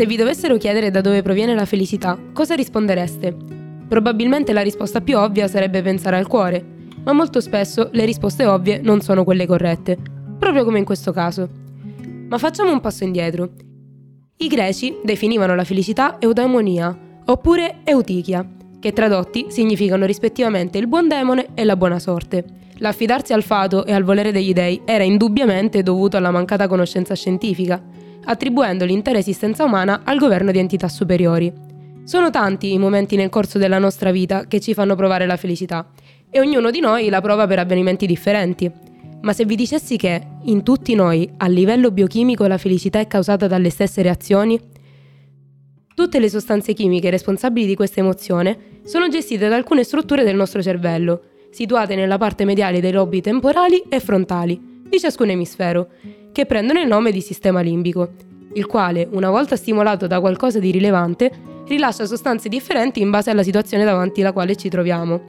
Se vi dovessero chiedere da dove proviene la felicità, cosa rispondereste? Probabilmente la risposta più ovvia sarebbe pensare al cuore, ma molto spesso le risposte ovvie non sono quelle corrette, proprio come in questo caso. Ma facciamo un passo indietro. I greci definivano la felicità eudaimonia, oppure eutichia, che tradotti significano rispettivamente il buon demone e la buona sorte. L'affidarsi al fato e al volere degli dei era indubbiamente dovuto alla mancata conoscenza scientifica, attribuendo l'intera esistenza umana al governo di entità superiori. Sono tanti i momenti nel corso della nostra vita che ci fanno provare la felicità e ognuno di noi la prova per avvenimenti differenti. Ma se vi dicessi che, in tutti noi, a livello biochimico, la felicità è causata dalle stesse reazioni? Tutte le sostanze chimiche responsabili di questa emozione sono gestite da alcune strutture del nostro cervello, situate nella parte mediale dei lobi temporali e frontali di ciascun emisfero, che prendono il nome di sistema limbico, il quale, una volta stimolato da qualcosa di rilevante, rilascia sostanze differenti in base alla situazione davanti alla quale ci troviamo.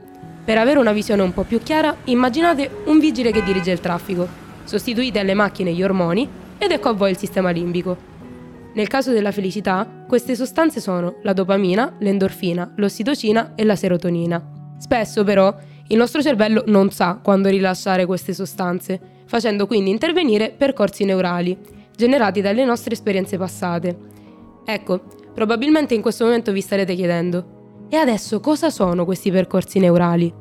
Per avere una visione un po' più chiara, immaginate un vigile che dirige il traffico. Sostituite alle macchine gli ormoni ed ecco a voi il sistema limbico. Nel caso della felicità, queste sostanze sono la dopamina, l'endorfina, l'ossitocina e la serotonina. Spesso però il nostro cervello non sa quando rilasciare queste sostanze, facendo quindi intervenire percorsi neurali, generati dalle nostre esperienze passate. Ecco, probabilmente in questo momento vi starete chiedendo, e adesso cosa sono questi percorsi neurali?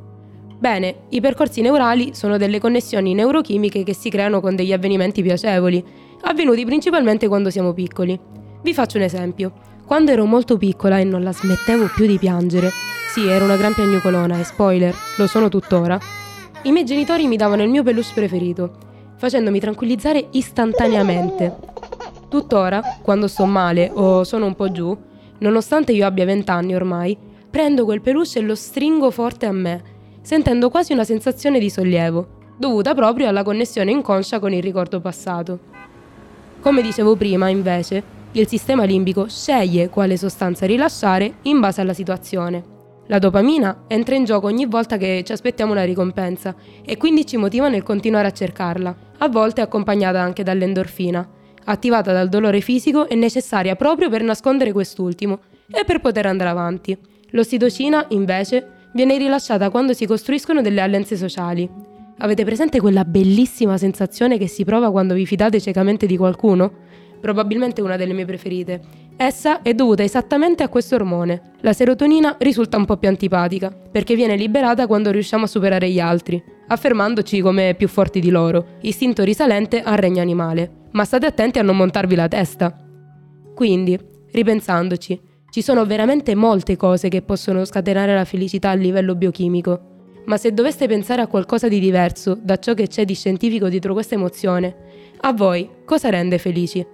Bene, i percorsi neurali sono delle connessioni neurochimiche che si creano con degli avvenimenti piacevoli, avvenuti principalmente quando siamo piccoli. Vi faccio un esempio. Quando ero molto piccola e non la smettevo più di piangere, sì, ero una gran piagnucolona e spoiler, lo sono tuttora, i miei genitori mi davano il mio peluche preferito, facendomi tranquillizzare istantaneamente. Tuttora, quando sto male o sono un po' giù, nonostante io abbia vent'anni ormai, prendo quel peluche e lo stringo forte a me, sentendo quasi una sensazione di sollievo, dovuta proprio alla connessione inconscia con il ricordo passato. Come dicevo prima, invece, il sistema limbico sceglie quale sostanza rilasciare in base alla situazione. La dopamina entra in gioco ogni volta che ci aspettiamo una ricompensa e quindi ci motiva nel continuare a cercarla, a volte accompagnata anche dall'endorfina, attivata dal dolore fisico e necessaria proprio per nascondere quest'ultimo e per poter andare avanti. L'ossitocina, invece, viene rilasciata quando si costruiscono delle alleanze sociali, Avete presente quella bellissima sensazione che si prova quando vi fidate ciecamente di qualcuno? Probabilmente una delle mie preferite. Essa è dovuta esattamente a questo ormone. La serotonina risulta un po' più antipatica, perché viene liberata quando riusciamo a superare gli altri, affermandoci come più forti di loro, istinto risalente al regno animale. Ma state attenti a non montarvi la testa. Quindi, ripensandoci, ci sono veramente molte cose che possono scatenare la felicità a livello biochimico ma se doveste pensare a qualcosa di diverso da ciò che c'è di scientifico dietro questa emozione, a voi cosa rende felici?